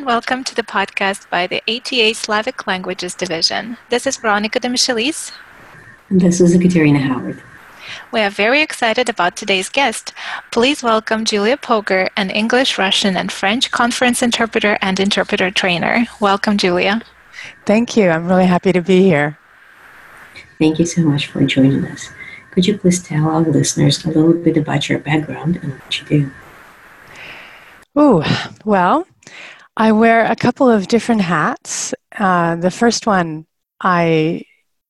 and welcome to the podcast by the ATA Slavic Languages Division. This is Veronika Demichelis. And this is Ekaterina Howard. We are very excited about today's guest. Please welcome Julia Poger, an English, Russian, and French conference interpreter and interpreter trainer. Welcome, Julia. Thank you. I'm really happy to be here. Thank you so much for joining us. Could you please tell our listeners a little bit about your background and what you do? Oh, well, I wear a couple of different hats. Uh, the first one I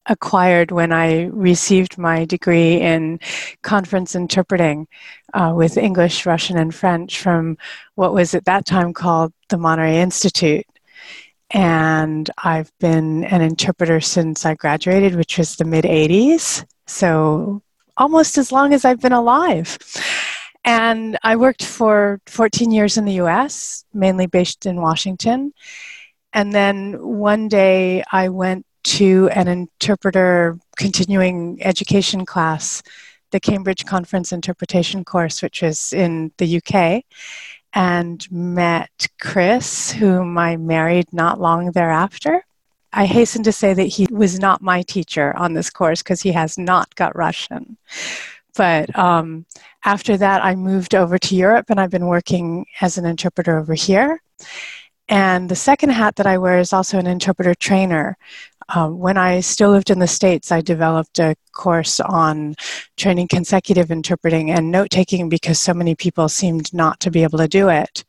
acquired when I received my degree in conference interpreting uh, with English, Russian, and French from what was at that time called the Monterey Institute. And I've been an interpreter since I graduated, which was the mid 80s. So almost as long as I've been alive. And I worked for 14 years in the US, mainly based in Washington. And then one day I went to an interpreter continuing education class, the Cambridge Conference Interpretation course, which was in the UK, and met Chris, whom I married not long thereafter. I hasten to say that he was not my teacher on this course because he has not got Russian. But um, after that, I moved over to Europe and I've been working as an interpreter over here. And the second hat that I wear is also an interpreter trainer. Um, when I still lived in the States, I developed a course on training consecutive interpreting and note taking because so many people seemed not to be able to do it.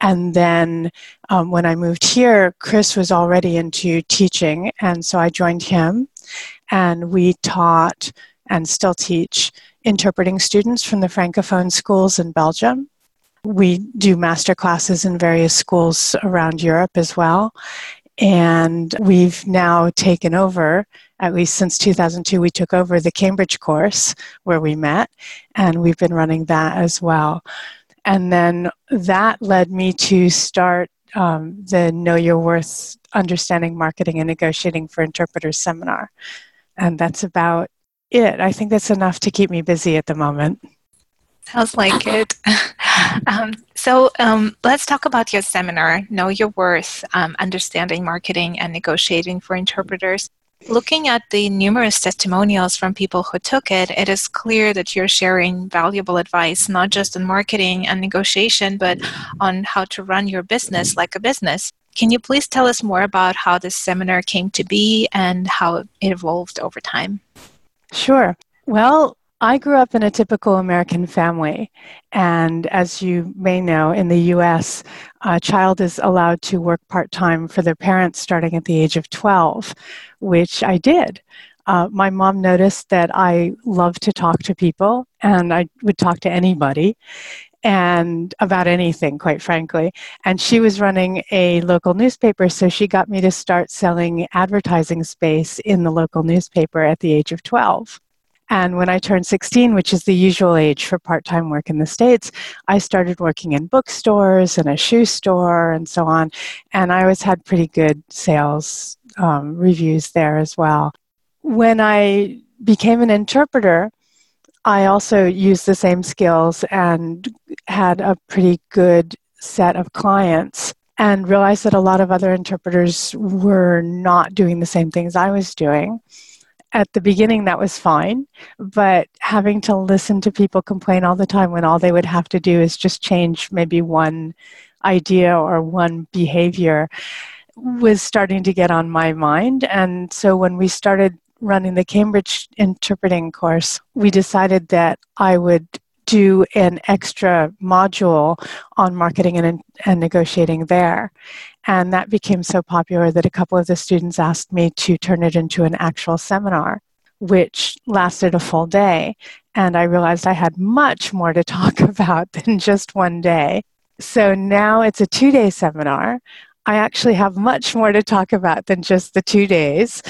And then um, when I moved here, Chris was already into teaching, and so I joined him, and we taught and still teach interpreting students from the Francophone schools in Belgium. We do master classes in various schools around Europe as well. And we've now taken over, at least since 2002, we took over the Cambridge course where we met, and we've been running that as well. And then that led me to start um, the Know Your Worth Understanding Marketing and Negotiating for Interpreters seminar. And that's about it. I think that's enough to keep me busy at the moment. Sounds like it. um, so um, let's talk about your seminar, Know Your Worth, um, Understanding Marketing and Negotiating for Interpreters. Looking at the numerous testimonials from people who took it, it is clear that you're sharing valuable advice, not just on marketing and negotiation, but on how to run your business like a business. Can you please tell us more about how this seminar came to be and how it evolved over time? Sure. Well, I grew up in a typical American family. And as you may know, in the US, a child is allowed to work part time for their parents starting at the age of 12, which I did. Uh, my mom noticed that I loved to talk to people and I would talk to anybody and about anything, quite frankly. And she was running a local newspaper, so she got me to start selling advertising space in the local newspaper at the age of 12. And when I turned 16, which is the usual age for part time work in the States, I started working in bookstores and a shoe store and so on. And I always had pretty good sales um, reviews there as well. When I became an interpreter, I also used the same skills and had a pretty good set of clients and realized that a lot of other interpreters were not doing the same things I was doing. At the beginning, that was fine, but having to listen to people complain all the time when all they would have to do is just change maybe one idea or one behavior was starting to get on my mind. And so when we started running the Cambridge interpreting course, we decided that I would do an extra module on marketing and, and negotiating there. And that became so popular that a couple of the students asked me to turn it into an actual seminar, which lasted a full day. And I realized I had much more to talk about than just one day. So now it's a two day seminar. I actually have much more to talk about than just the two days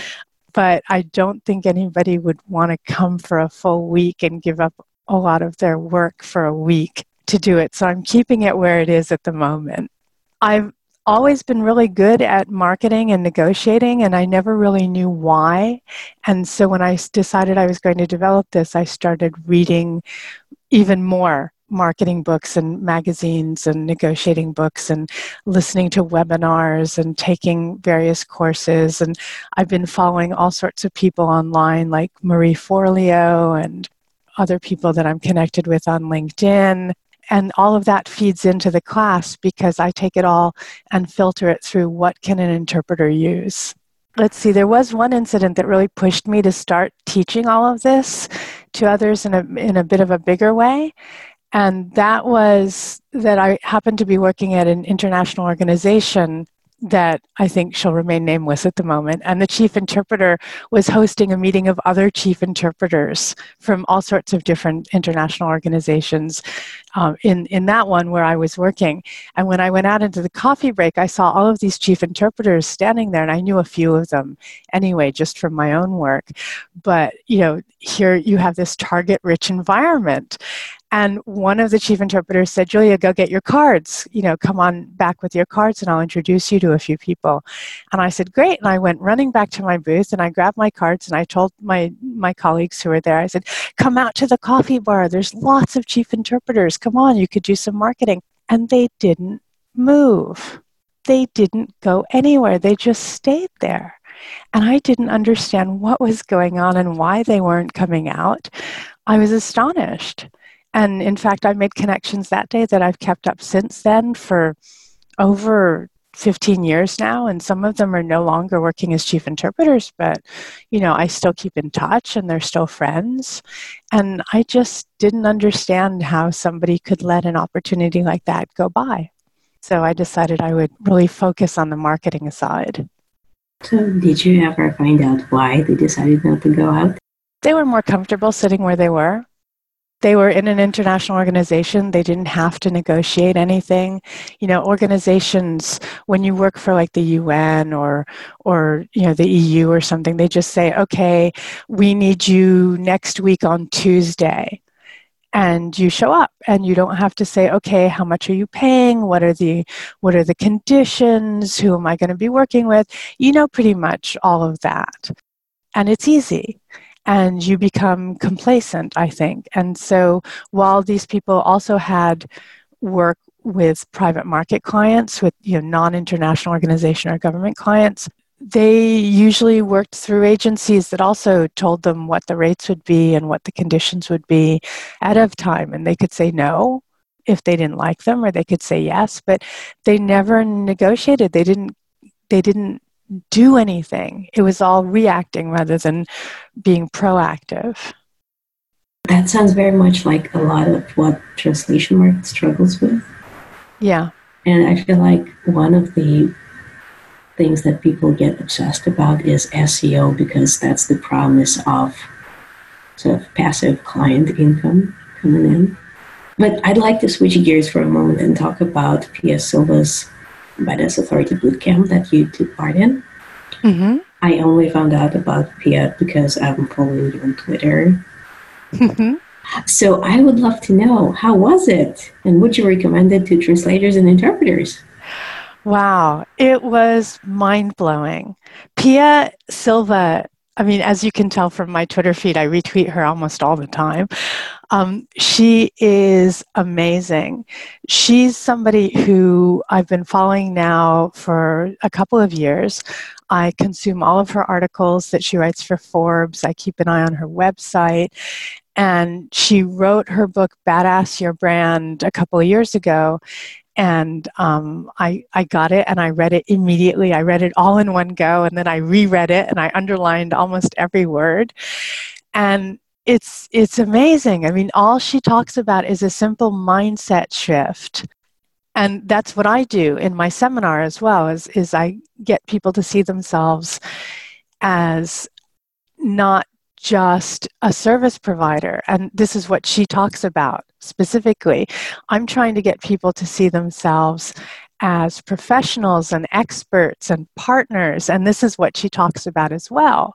but I don't think anybody would want to come for a full week and give up a lot of their work for a week to do it. So I'm keeping it where it is at the moment. I've always been really good at marketing and negotiating, and I never really knew why. And so when I decided I was going to develop this, I started reading even more marketing books and magazines and negotiating books and listening to webinars and taking various courses. And I've been following all sorts of people online, like Marie Forleo and other people that I'm connected with on LinkedIn. And all of that feeds into the class because I take it all and filter it through what can an interpreter use let's see, there was one incident that really pushed me to start teaching all of this to others in a, in a bit of a bigger way. And that was that I happened to be working at an international organization that I think shall remain nameless at the moment. And the chief interpreter was hosting a meeting of other chief interpreters from all sorts of different international organizations um, in, in that one where I was working. And when I went out into the coffee break, I saw all of these chief interpreters standing there, and I knew a few of them anyway, just from my own work. But, you know, here you have this target rich environment. And one of the chief interpreters said, Julia, go get your cards. You know, come on back with your cards and I'll introduce you to a few people. And I said, great. And I went running back to my booth and I grabbed my cards and I told my, my colleagues who were there, I said, come out to the coffee bar. There's lots of chief interpreters. Come on, you could do some marketing. And they didn't move. They didn't go anywhere. They just stayed there. And I didn't understand what was going on and why they weren't coming out. I was astonished. And in fact, I made connections that day that I've kept up since then for over 15 years now. And some of them are no longer working as chief interpreters but you know i still keep in touch and they're still friends. And i just didn't understand how somebody could let an opportunity like that go by. So i decided i would really focus on the marketing side. So did you ever find out why they decided not to go out? They were more comfortable sitting where they were they were in an international organization. They didn't have to negotiate anything. You know organizations when you work for like the UN or or you know the EU or something they just say okay we need you next week on Tuesday. And you show up and you don't have to say okay how much are you paying? What are the what are the conditions? Who am i going to be working with? You know pretty much all of that. And it's easy and you become complacent, I think. And so while these people also had work with private market clients, with you know, non-international organization or government clients, they usually worked through agencies that also told them what the rates would be and what the conditions would be ahead of time. And they could say no if they didn't like them, or they could say yes, but they never negotiated. They didn't they didn't do anything. It was all reacting rather than being proactive. That sounds very much like a lot of what translation work struggles with. Yeah. And I feel like one of the things that people get obsessed about is SEO because that's the promise of sort of passive client income coming in. But I'd like to switch gears for a moment and talk about Pia Silva's Badass Authority Bootcamp that you took part in. Mm-hmm. I only found out about Pia because I'm following you on Twitter. Mm-hmm. So I would love to know how was it, and would you recommend it to translators and interpreters? Wow, it was mind blowing. Pia Silva I mean, as you can tell from my Twitter feed, I retweet her almost all the time. Um, she is amazing. She's somebody who I've been following now for a couple of years. I consume all of her articles that she writes for Forbes. I keep an eye on her website. And she wrote her book, Badass Your Brand, a couple of years ago and um, I, I got it and I read it immediately. I read it all in one go and then I reread it and I underlined almost every word. And it's, it's amazing. I mean, all she talks about is a simple mindset shift. And that's what I do in my seminar as well, is, is I get people to see themselves as not just a service provider. And this is what she talks about specifically. I'm trying to get people to see themselves as professionals and experts and partners. And this is what she talks about as well.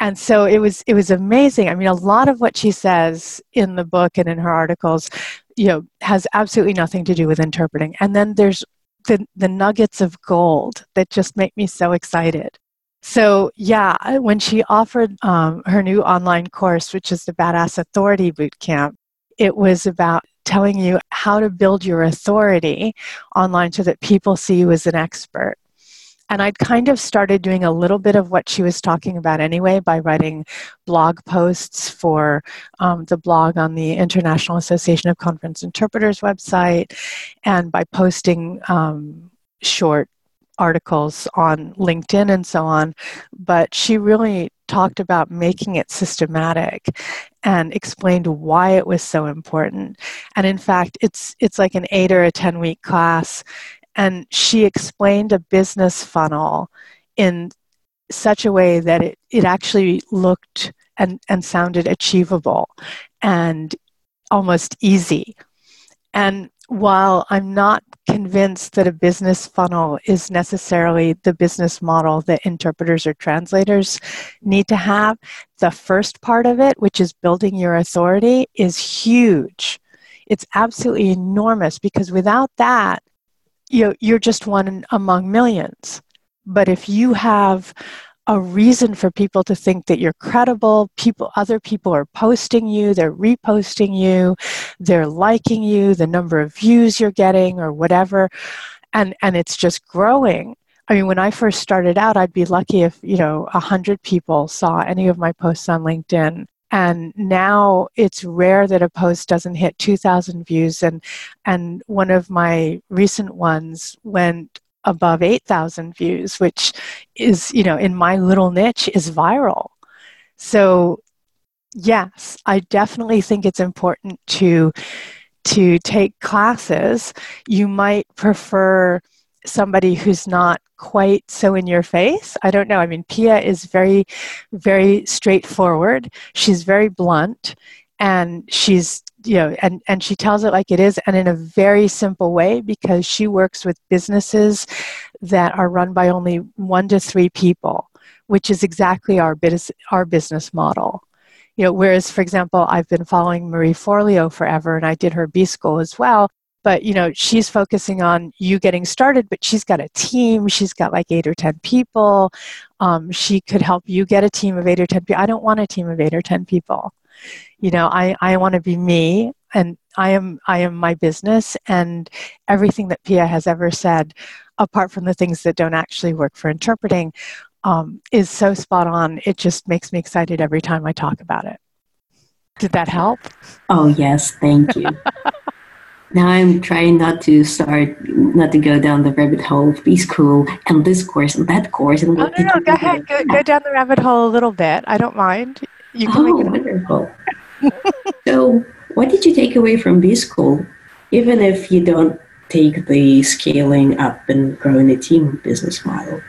And so it was it was amazing. I mean, a lot of what she says in the book and in her articles, you know, has absolutely nothing to do with interpreting. And then there's the, the nuggets of gold that just make me so excited. So, yeah, when she offered um, her new online course, which is the Badass Authority Bootcamp, it was about telling you how to build your authority online so that people see you as an expert. And I'd kind of started doing a little bit of what she was talking about anyway by writing blog posts for um, the blog on the International Association of Conference Interpreters website and by posting um, short articles on LinkedIn and so on. But she really talked about making it systematic and explained why it was so important. And in fact, it's it's like an 8 or a 10 week class and she explained a business funnel in such a way that it, it actually looked and, and sounded achievable and almost easy. And while I'm not convinced that a business funnel is necessarily the business model that interpreters or translators need to have, the first part of it, which is building your authority, is huge. It's absolutely enormous because without that, you're just one among millions. But if you have a reason for people to think that you're credible. People other people are posting you they're reposting you they're liking you the number of views you're getting or whatever. And and it's just growing. I mean when i first started out i'd be lucky if you know a hundred people saw any of my posts on linkedin. And now it's rare that a post doesn't hit 2000 views. And and one of my recent ones went above 8000 views which is you know in my little niche is viral so yes i definitely think it's important to to take classes you might prefer somebody who's not quite so in your face. I don't know. I mean, Pia is very, very straightforward. She's very blunt and she's, you know, and, and she tells it like it is and in a very simple way because she works with businesses that are run by only one to three people, which is exactly our, biz- our business model. You know, whereas, for example, I've been following Marie Forleo forever and I did her B school as well but you know she's focusing on you getting started but she's got a team she's got like eight or ten people. Um, she could help you get a team of eight or ten people i don't want a team of eight or ten people. You know i, I want to be me and i am i am my business and everything that pia has ever said apart from the things that don't actually work for interpreting um, is so spot on. It just makes me excited every time i talk about it. Did that help? Oh yes. Thank you Now I'm trying not to start, not to go down the rabbit hole of B school and this course and that course. And oh, no, no, go ahead. Go, go, down the rabbit hole a little bit. I don't mind. You can oh, wonderful. so, what did you take away from B school? Even if you don't take the scaling up and growing a team business model.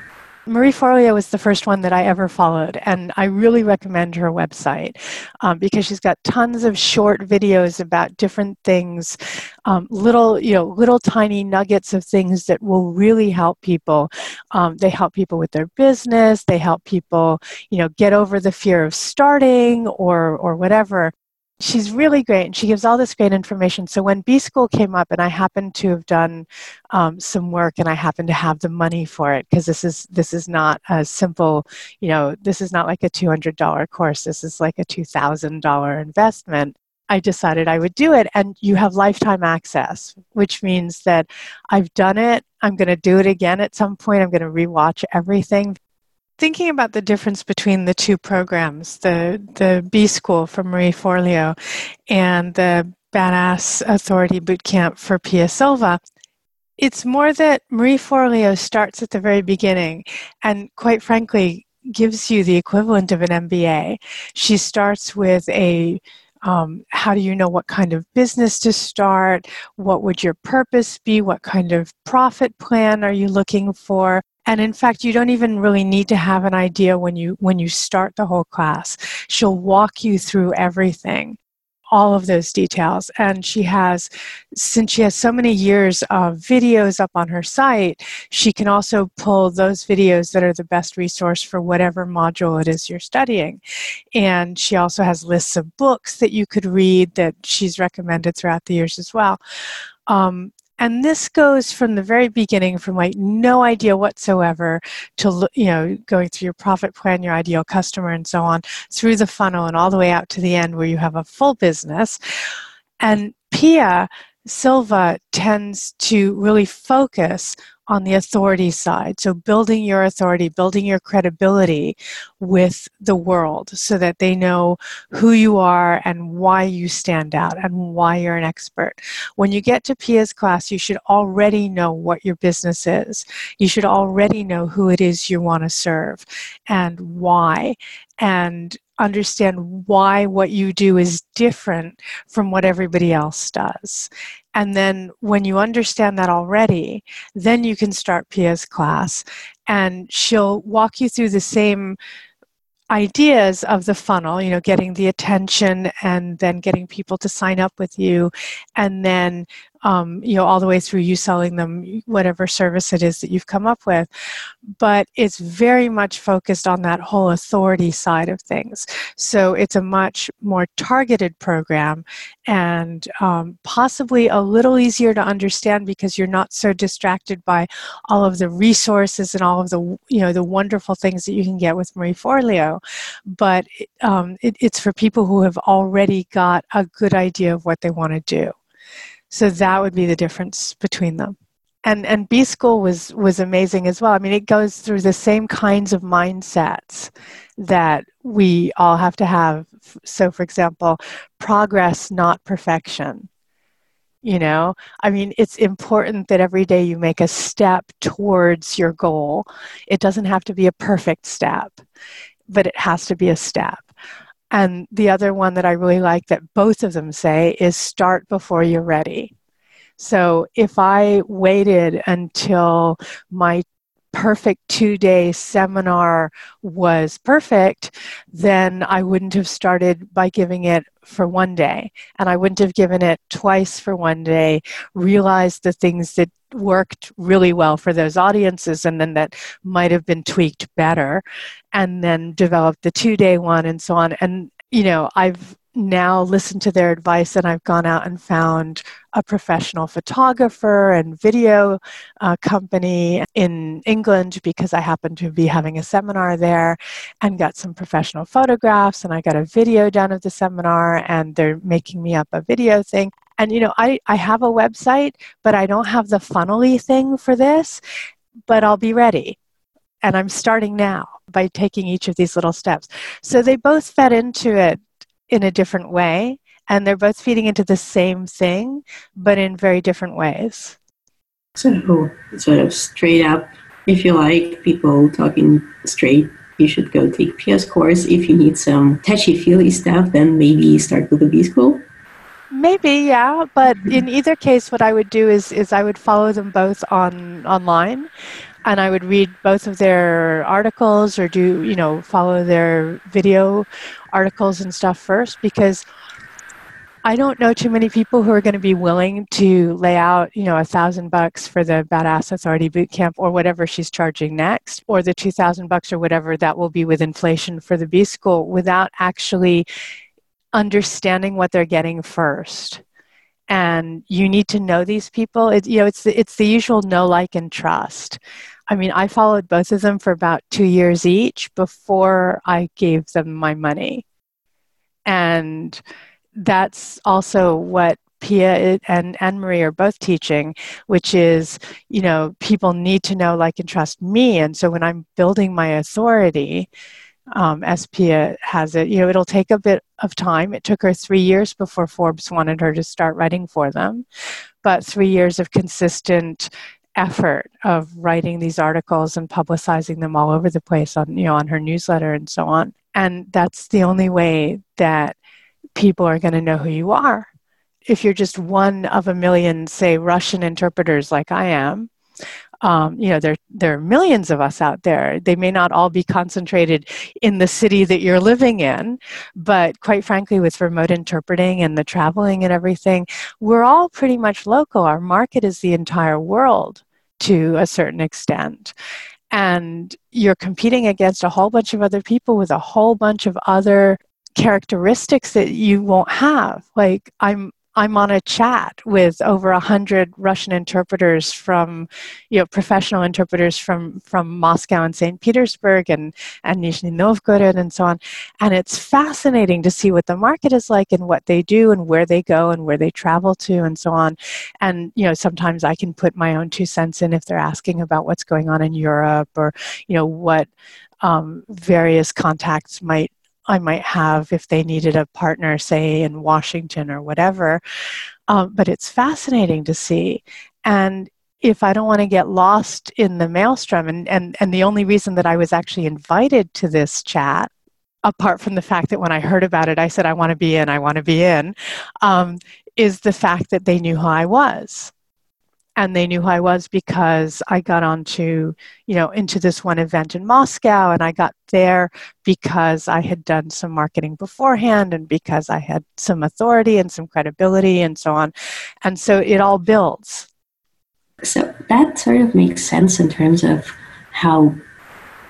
Marie Forleo was the first one that I ever followed, and I really recommend her website um, because she's got tons of short videos about different things, um, little you know little tiny nuggets of things that will really help people. Um, they help people with their business. They help people you know get over the fear of starting or or whatever she's really great and she gives all this great information so when b school came up and i happened to have done um, some work and i happened to have the money for it because this is this is not a simple you know this is not like a $200 course this is like a $2000 investment I decided I would do it. And you have lifetime access, which means that I've done it. I'm going to do it again at some point. I'm going to rewatch everything thinking about the difference between the two programs, the the B School for Marie Forleo and the Badass Authority Bootcamp for Pia Silva, it's more that Marie Forleo starts at the very beginning and quite frankly gives you the equivalent of an MBA. She starts with a um, how do you know what kind of business to start? What would your purpose be? What kind of profit plan are you looking for? And in fact you don't even really need to have an idea when you when you start the whole class. She'll walk you through everything all of those details. And she has since she has so many years of videos up on her site she can also pull those videos that are the best resource for whatever module it is you're studying. And she also has lists of books that you could read that she's recommended throughout the years as well. Um, and this goes from the very beginning from like no idea whatsoever to you know going through your profit plan your ideal customer and so on through the funnel and all the way out to the end where you have a full business. And Pia Silva tends to really focus on the authority side. So, building your authority, building your credibility with the world so that they know who you are and why you stand out and why you're an expert. When you get to Pia's class, you should already know what your business is. You should already know who it is you want to serve and why. And understand why what you do is different from what everybody else does. And then when you understand that already, then you can start Pia's class and she'll walk you through the same ideas of the funnel, you know, getting the attention and then getting people to sign up with you, and then, um, you know, all the way through you selling them whatever service it is that you've come up with. But it's very much focused on that whole authority side of things. So it's a much more targeted program and um, possibly a little easier to understand because you're not so distracted by all of the resources and all of the, you know, the wonderful things that you can get with Marie Forleo but um, it, it's for people who have already got a good idea of what they want to do. So that would be the difference between them. And and B school was was amazing as well. I mean, it goes through the same kinds of mindsets that we all have to have. So, for example, progress, not perfection you know i mean it's important that every day you make a step towards your goal it doesn't have to be a perfect step but it has to be a step. And the other one that I really like that both of them say is start before you're ready. So if I waited until my perfect two day seminar was perfect, then I wouldn't have started by giving it for one day. And I wouldn't have given it twice for one day, realized the things that worked really well for those audiences and then that might have been tweaked better, and then developed the two day one and so on. And, you know, I've now listened to their advice and I've gone out and found a professional photographer and video uh, company in England because I happened to be having a seminar there and got some professional photographs and I got a video done of the seminar and they're making me up a video thing. And you know, I, I have a website, but I don't have the funnely thing for this, but I'll be ready. And I'm starting now by taking each of these little steps. So they both fed into it in a different way and they're both feeding into the same thing but in very different ways. So sort of straight up if you like people talking straight you should go take PS course. If you need some touchy feely stuff then maybe start with the b school. Maybe yeah but in either case what i would do is is i would follow them both on online and I would read both of their articles or do, you know, follow their video articles and stuff first because I don't know too many people who are going to be willing to lay out, you know, a thousand bucks for the Badass Authority Boot Camp or whatever she's charging next, or the two thousand bucks or whatever that will be with inflation for the B school without actually understanding what they're getting first. And you need to know these people. It, you know, it's the, it's the usual know, like, and trust. I mean, I followed both of them for about two years each before I gave them my money. And that's also what Pia and Anne Marie are both teaching, which is, you know, people need to know, like, and trust me. And so when I'm building my authority, um, as Pia has it, you know, it'll take a bit of time. It took her three years before Forbes wanted her to start writing for them, but three years of consistent effort of writing these articles and publicizing them all over the place on you know on her newsletter and so on. And that's the only way that people are going to know who you are. If you're just one of a million say russian interpreters like i am um, you know there there are millions of us out there. They may not all be concentrated in the city that you're living in but quite frankly with remote interpreting and the traveling and everything we're all pretty much local. Our market is the entire world to a certain extent. And you're competing against a whole bunch of other people with a whole bunch of other characteristics that you won't have. Like I'm I'm on a chat with over a hundred Russian interpreters from, you know, professional interpreters from from Moscow and St. Petersburg and and Nizhny Novgorod and so on, and it's fascinating to see what the market is like and what they do and where they go and where they travel to and so on, and you know sometimes I can put my own two cents in if they're asking about what's going on in Europe or you know what um, various contacts might I might have if they needed a partner, say in Washington or whatever. Um, but it's fascinating to see. And if I don't want to get lost in the maelstrom, and, and, and the only reason that I was actually invited to this chat, apart from the fact that when I heard about it, I said, I want to be in, I want to be in, um, is the fact that they knew who I was and they knew who I was because I got onto, you know, into this one event in Moscow and I got there because I had done some marketing beforehand and because I had some authority and some credibility and so on. And so it all builds. So that sort of makes sense in terms of how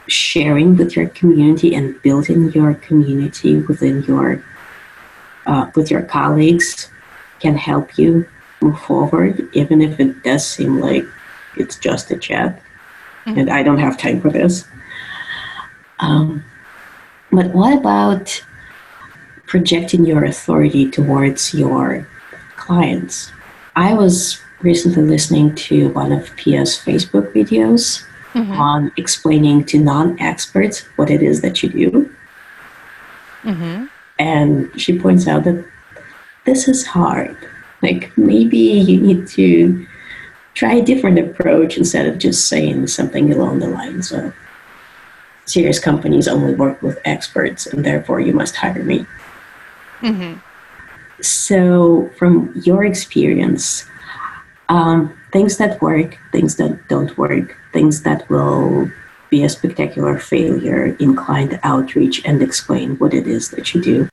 sharing with your community and building your community within your uh, with your colleagues can help you move forward, even if it does seem like it's just a chat mm-hmm. and I don't have time for this. Um, but what about projecting your authority towards your clients? I was recently listening to one of Pia's Facebook videos mm-hmm. on explaining to non experts what it is that you do. Mm-hmm. And she points out that this is hard like maybe you need to try a different approach instead of just saying something along the lines of serious companies only work with experts and therefore you must hire me. Mm-hmm. So, from your experience, um, things that work, things that don't work, things that will be a spectacular failure in client outreach and explain what it is that you do.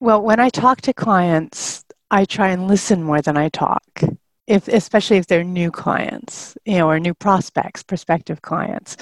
Well, when I talk to clients, I try and listen more than I talk. If, especially if they're new clients, you know, or new prospects, prospective clients,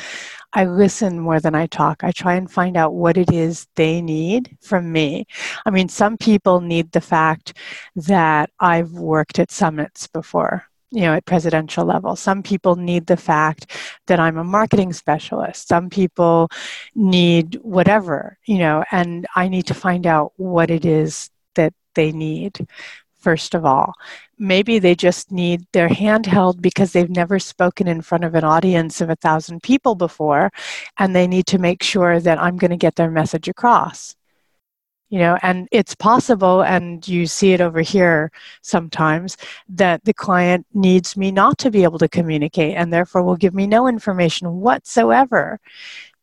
I listen more than I talk. I try and find out what it is they need from me. I mean, some people need the fact that I've worked at summits before, you know, at presidential level. Some people need the fact that I'm a marketing specialist. Some people need whatever, you know, and I need to find out what it is that they need first of all. Maybe they just need their hand held because they've never spoken in front of an audience of a thousand people before, and they need to make sure that I'm going to get their message across. You know, and it's possible, and you see it over here sometimes, that the client needs me not to be able to communicate and therefore will give me no information whatsoever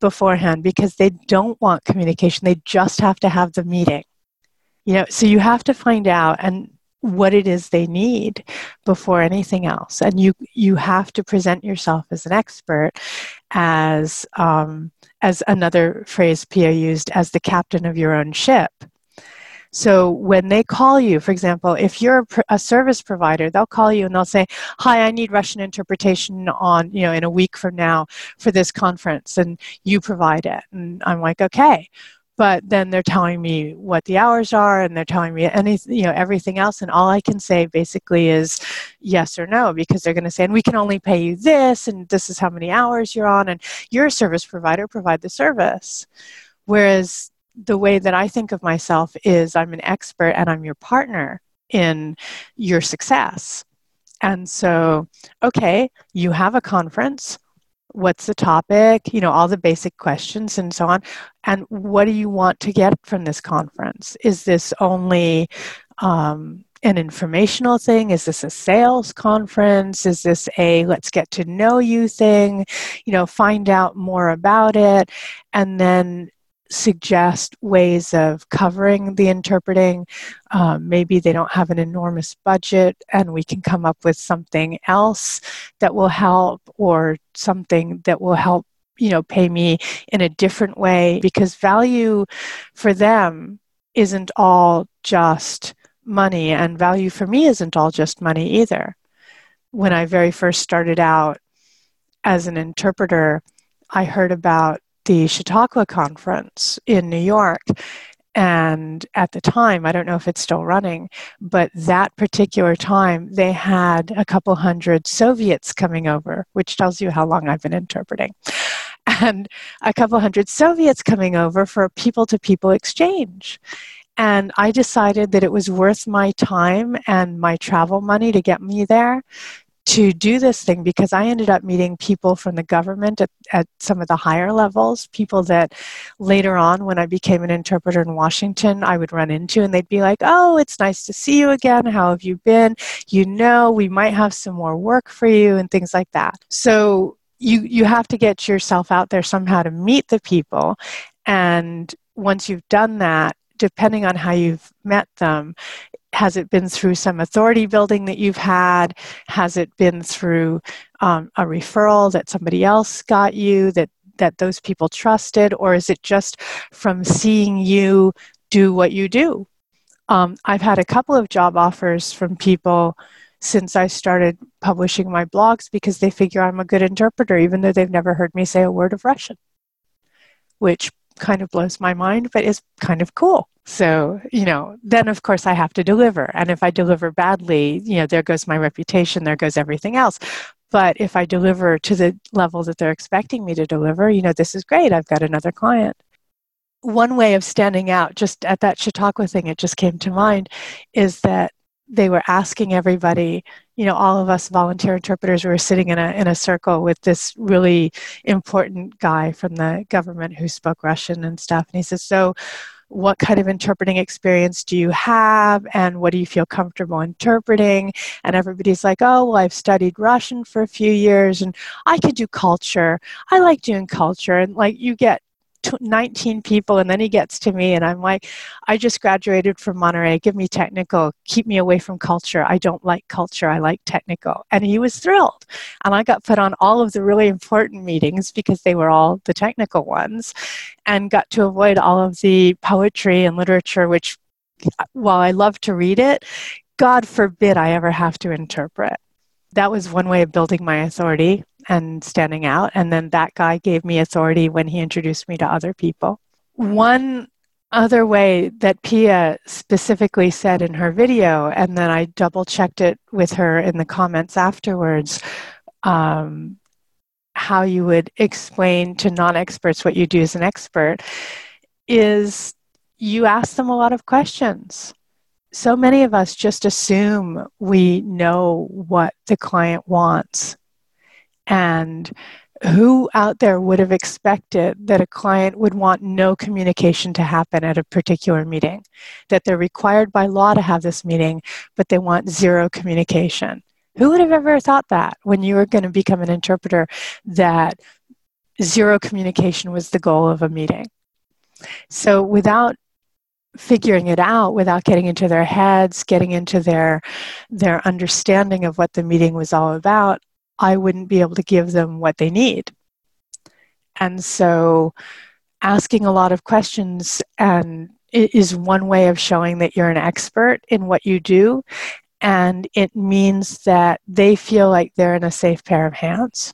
beforehand because they don't want communication. They just have to have the meeting you know so you have to find out and what it is they need before anything else. And you you have to present yourself as an expert as um, as another phrase pia used as the captain of your own ship. So when they call you for example if you're a, a service provider they'll call you and they'll say hi i need russian interpretation on you know in a week from now for this conference and you provide it. And i'm like okay but then they're telling me what the hours are and they're telling me any you know everything else and all i can say basically is yes or no because they're going to say and we can only pay you this and this is how many hours you're on and your service provider provide the service. Whereas the way that i think of myself is i'm an expert and i'm your partner in your success. And so okay you have a conference what's the topic you know all the basic questions and so on. And what do you want to get from this conference? Is this only um, an informational thing? Is this a sales conference? Is this a let's get to know you thing? You know find out more about it. And then suggest ways of covering the interpreting. Um, maybe they don't have an enormous budget and we can come up with something else that will help or something that will help you know pay me in a different way because value for them isn't all just money and value for me isn't all just money either when i very first started out as an interpreter i heard about the Chautauqua conference in New York. and at the time i don't know if it's still running but that particular time they had a couple hundred soviets coming over which tells you how long i've been interpreting and a couple hundred soviets coming over for people to people exchange and I decided that it was worth my time and my travel money to get me there to do this thing because I ended up meeting people from the government at, at some of the higher levels, people that later on, when I became an interpreter in Washington, I would run into, and they'd be like, Oh, it's nice to see you again. How have you been? You know, we might have some more work for you, and things like that. So you, you have to get yourself out there somehow to meet the people. And once you've done that, depending on how you've met them, has it been through some authority building that you've had? Has it been through um, a referral that somebody else got you that that those people trusted, or is it just from seeing you do what you do? Um, I've had a couple of job offers from people since I started publishing my blogs because they figure I'm a good interpreter, even though they've never heard me say a word of Russian, which kind of blows my mind, but is kind of cool. So, you know, then of course I have to deliver. And if I deliver badly, you know, there goes my reputation, there goes everything else. But if I deliver to the level that they're expecting me to deliver, you know, this is great. I've got another client. One way of standing out, just at that Chautauqua thing, it just came to mind, is that they were asking everybody, you know, all of us volunteer interpreters were sitting in a in a circle with this really important guy from the government who spoke Russian and stuff. And he says, So what kind of interpreting experience do you have and what do you feel comfortable interpreting? And everybody's like oh well i've studied russian for a few years and i could do culture. I like doing culture and like you get 19 people and then he gets to me and i'm like i just graduated from monterey. Give me technical. Keep me away from culture. I don't like culture. I like technical. And he was thrilled. And i got put on all of the really important meetings because they were all the technical ones and got to avoid all of the poetry and literature which uh, while i love to read it god forbid i ever have to interpret. That was one way of building my authority and standing out. And then that guy gave me authority when he introduced me to other people. One other way that Pia specifically said in her video, and then I double checked it with her in the comments afterwards, um, how you would explain to non experts what you do as an expert, is you ask them a lot of questions so many of us just assume we know what the client wants. And who out there would have expected that a client would want no communication to happen at a particular meeting? That they're required by law to have this meeting, but they want zero communication? Who would have ever thought that when you were going to become an interpreter that zero communication was the goal of a meeting? So, without figuring it out without getting into their heads getting into their their understanding of what the meeting was all about i wouldn't be able to give them what they need. And so asking a lot of questions and is one way of showing that you're an expert in what you do. And it means that they feel like they're in a safe pair of hands.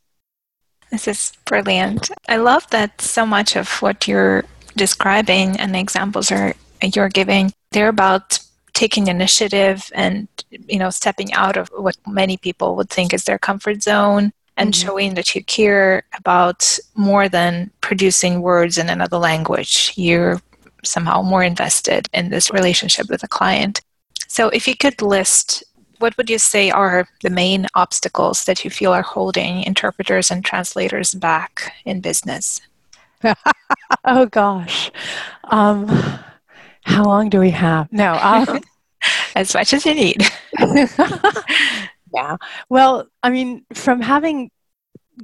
This is brilliant. I love that so much of what you're describing and the examples are you're giving, they're about taking initiative and you know stepping out of what many people would think is their comfort zone and mm-hmm. showing that you care about more than producing words in another language. You're somehow more invested in this relationship with a client. So, if you could list, what would you say are the main obstacles that you feel are holding interpreters and translators back in business? oh, gosh. Um, how long do we have? No, um, as much as you need. yeah. Well, I mean, from having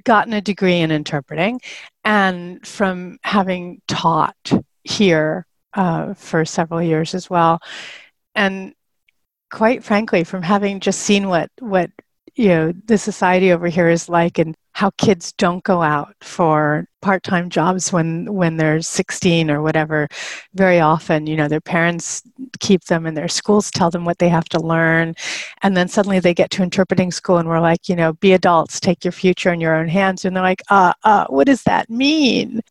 gotten a degree in interpreting and from having taught here uh, for several years as well, and quite frankly, from having just seen what what you know the society over here is like and how kids don't go out for part-time jobs when when they're 16 or whatever very often you know their parents keep them and their schools tell them what they have to learn and then suddenly they get to interpreting school and we're like you know be adults take your future in your own hands. And they're like uh uh what does that mean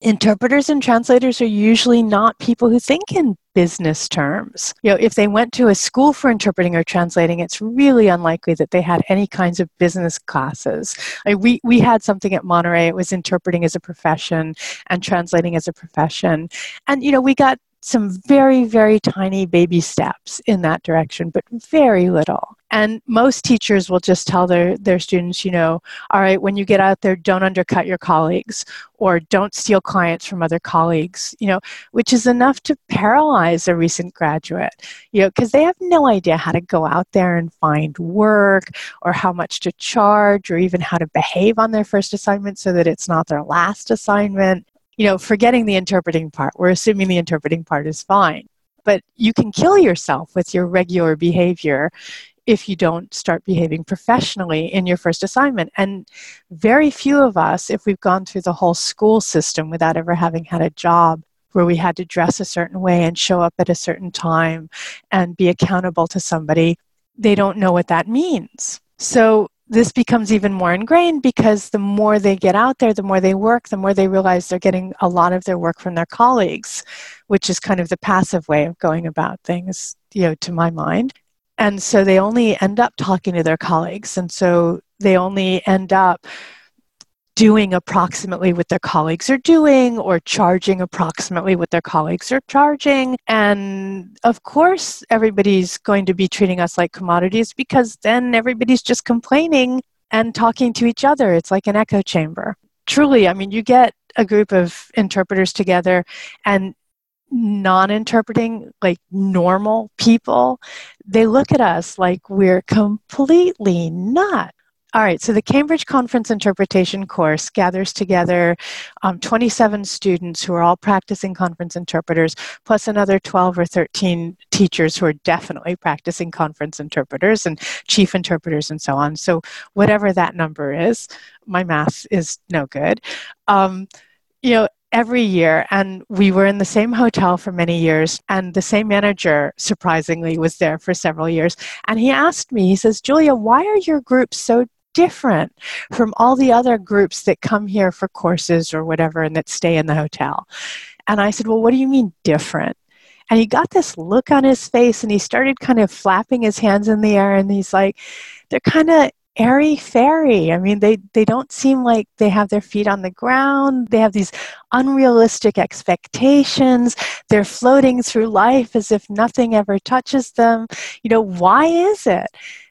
interpreters and translators are usually not people who think in business terms. You know, if they went to a school for interpreting or translating, it's really unlikely that they had any kinds of business classes. Like we, we had something at Monterey, it was interpreting as a profession and translating as a profession. And, you know, we got some very, very tiny baby steps in that direction, but very little. And most teachers will just tell their, their students, you know, all right, when you get out there, don't undercut your colleagues or don't steal clients from other colleagues, you know, which is enough to paralyze a recent graduate, you know, because they have no idea how to go out there and find work or how much to charge or even how to behave on their first assignment so that it's not their last assignment you know, forgetting the interpreting part. We're assuming the interpreting part is fine. But you can kill yourself with your regular behavior if you don't start behaving professionally in your first assignment. And very few of us, if we've gone through the whole school system without ever having had a job where we had to dress a certain way and show up at a certain time and be accountable to somebody, they don't know what that means. So this becomes even more ingrained because the more they get out there, the more they work, the more they realize they're getting a lot of their work from their colleagues, which is kind of the passive way of going about things, you know, to my mind. And so they only end up talking to their colleagues. And so they only end up doing approximately what their colleagues are doing or charging approximately what their colleagues are charging. And of course, everybody's going to be treating us like commodities because then everybody's just complaining and talking to each other. It's like an echo chamber. Truly, I mean, you get a group of interpreters together and non interpreting, like normal people, they look at us like we're completely nuts. All right, so the Cambridge Conference Interpretation course gathers together um, 27 students who are all practicing conference interpreters, plus another 12 or 13 teachers who are definitely practicing conference interpreters and chief interpreters and so on. So, whatever that number is, my math is no good. Um, you know, every year and we were in the same hotel for many years and the same manager surprisingly was there for several years and he asked me he says julia why are your groups so different from all the other groups that come here for courses or whatever and that stay in the hotel and i said well what do you mean different and he got this look on his face and he started kind of flapping his hands in the air and he's like they're kind of airy fairy. I mean, they, they don't seem like they have their feet on the ground. They have these unrealistic expectations. They're floating through life as if nothing ever touches them. You know, why is it?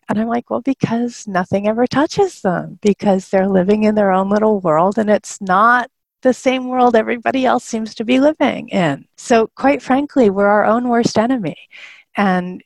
And I'm like, well, because nothing ever touches them, because they're living in their own little world and it's not the same world everybody else seems to be living in. So, quite frankly, we're our own worst enemy. And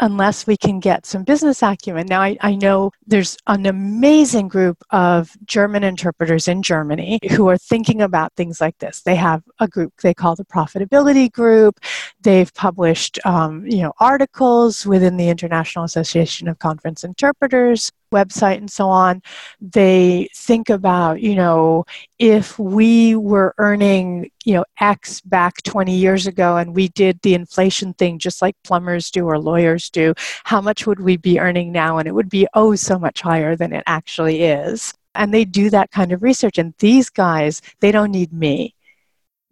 unless we can get some business acumen. Now, I, I, know there's an amazing group of German interpreters in Germany who are thinking about things like this. They have a group they call the Profitability Group. They've published, um, you know, articles within the International Association of Conference Interpreters website and so on, they think about, you know, if we were earning, you know, X back 20 years ago and we did the inflation thing just like plumbers do or lawyers do, how much would we be earning now? And it would be oh so much higher than it actually is. And they do that kind of research. And these guys, they don't need me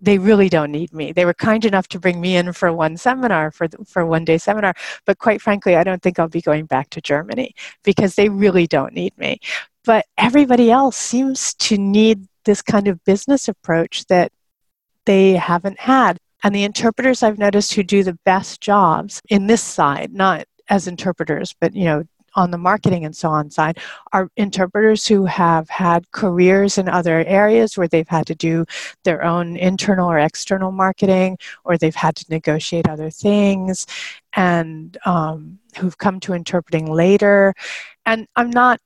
they really don't need me. They were kind enough to bring me in for one seminar, for, for one day seminar. But quite frankly, I don't think I'll be going back to Germany because they really don't need me. But everybody else seems to need this kind of business approach that they haven't had. And the interpreters I've noticed who do the best jobs in this side, not as interpreters, but you know, on the marketing and so on side are interpreters who have had careers in other areas where they've had to do their own internal or external marketing or they've had to negotiate other things and um, who've come to interpreting later. And i'm not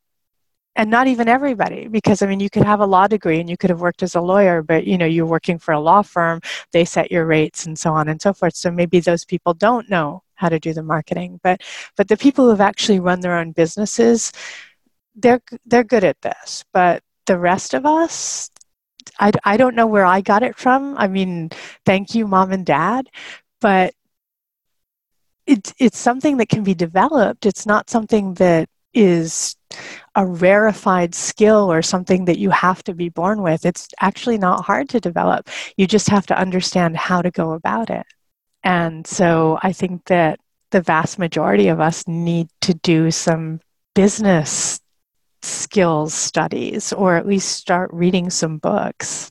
and not even everybody because i mean you could have a law degree and you could have worked as a lawyer but you know you're working for a law firm they set your rates and so on and so forth. So maybe those people don't know how to do the marketing but but the people who have actually run their own businesses they're they're good at this but the rest of us I, I don't know where I got it from. I mean, thank you, mom and dad, but it's it's something that can be developed. It's not something that is a rarefied skill or something that you have to be born with. It's actually not hard to develop. You just have to understand how to go about it. And so I think that the vast majority of us need to do some business skills studies or at least start reading some books.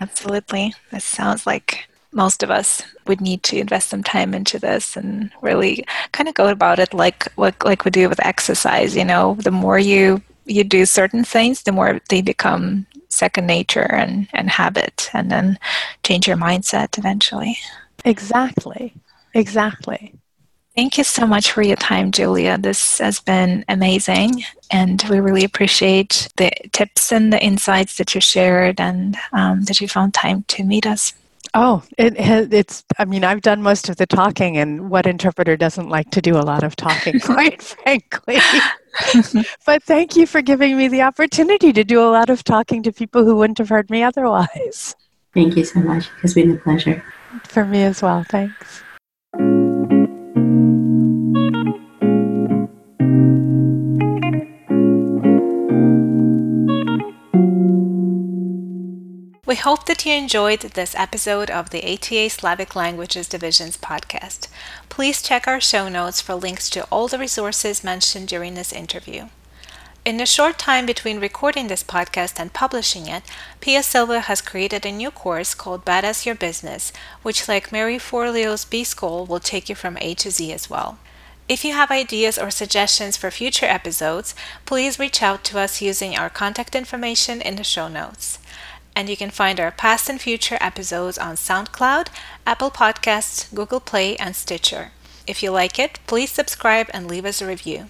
Absolutely. This sounds like most of us would need to invest some time into this and really kind of go about it like like, like we do with exercise you know the more you you do certain things the more they become second nature and and habit and then change your mindset eventually exactly exactly Thank you so much for your time, Julia. This has been amazing, and we really appreciate the tips and the insights that you shared and um, that you found time to meet us. Oh, it, it's, I mean, I've done most of the talking, and what interpreter doesn't like to do a lot of talking, quite frankly? but thank you for giving me the opportunity to do a lot of talking to people who wouldn't have heard me otherwise. Thank you so much. It's been a pleasure. For me as well. Thanks. We hope that you enjoyed this episode of the ATA Slavic Languages Division's podcast. Please check our show notes for links to all the resources mentioned during this interview. In the short time between recording this podcast and publishing it, Pia Silva has created a new course called Badass Your Business, which, like Marie Forleo's B School, will take you from A to Z as well. If you have ideas or suggestions for future episodes, please reach out to us using our contact information in the show notes and you can find our past and future episodes on SoundCloud, Apple Podcasts, Google Play, and Stitcher. If you like it, please subscribe and leave us a review.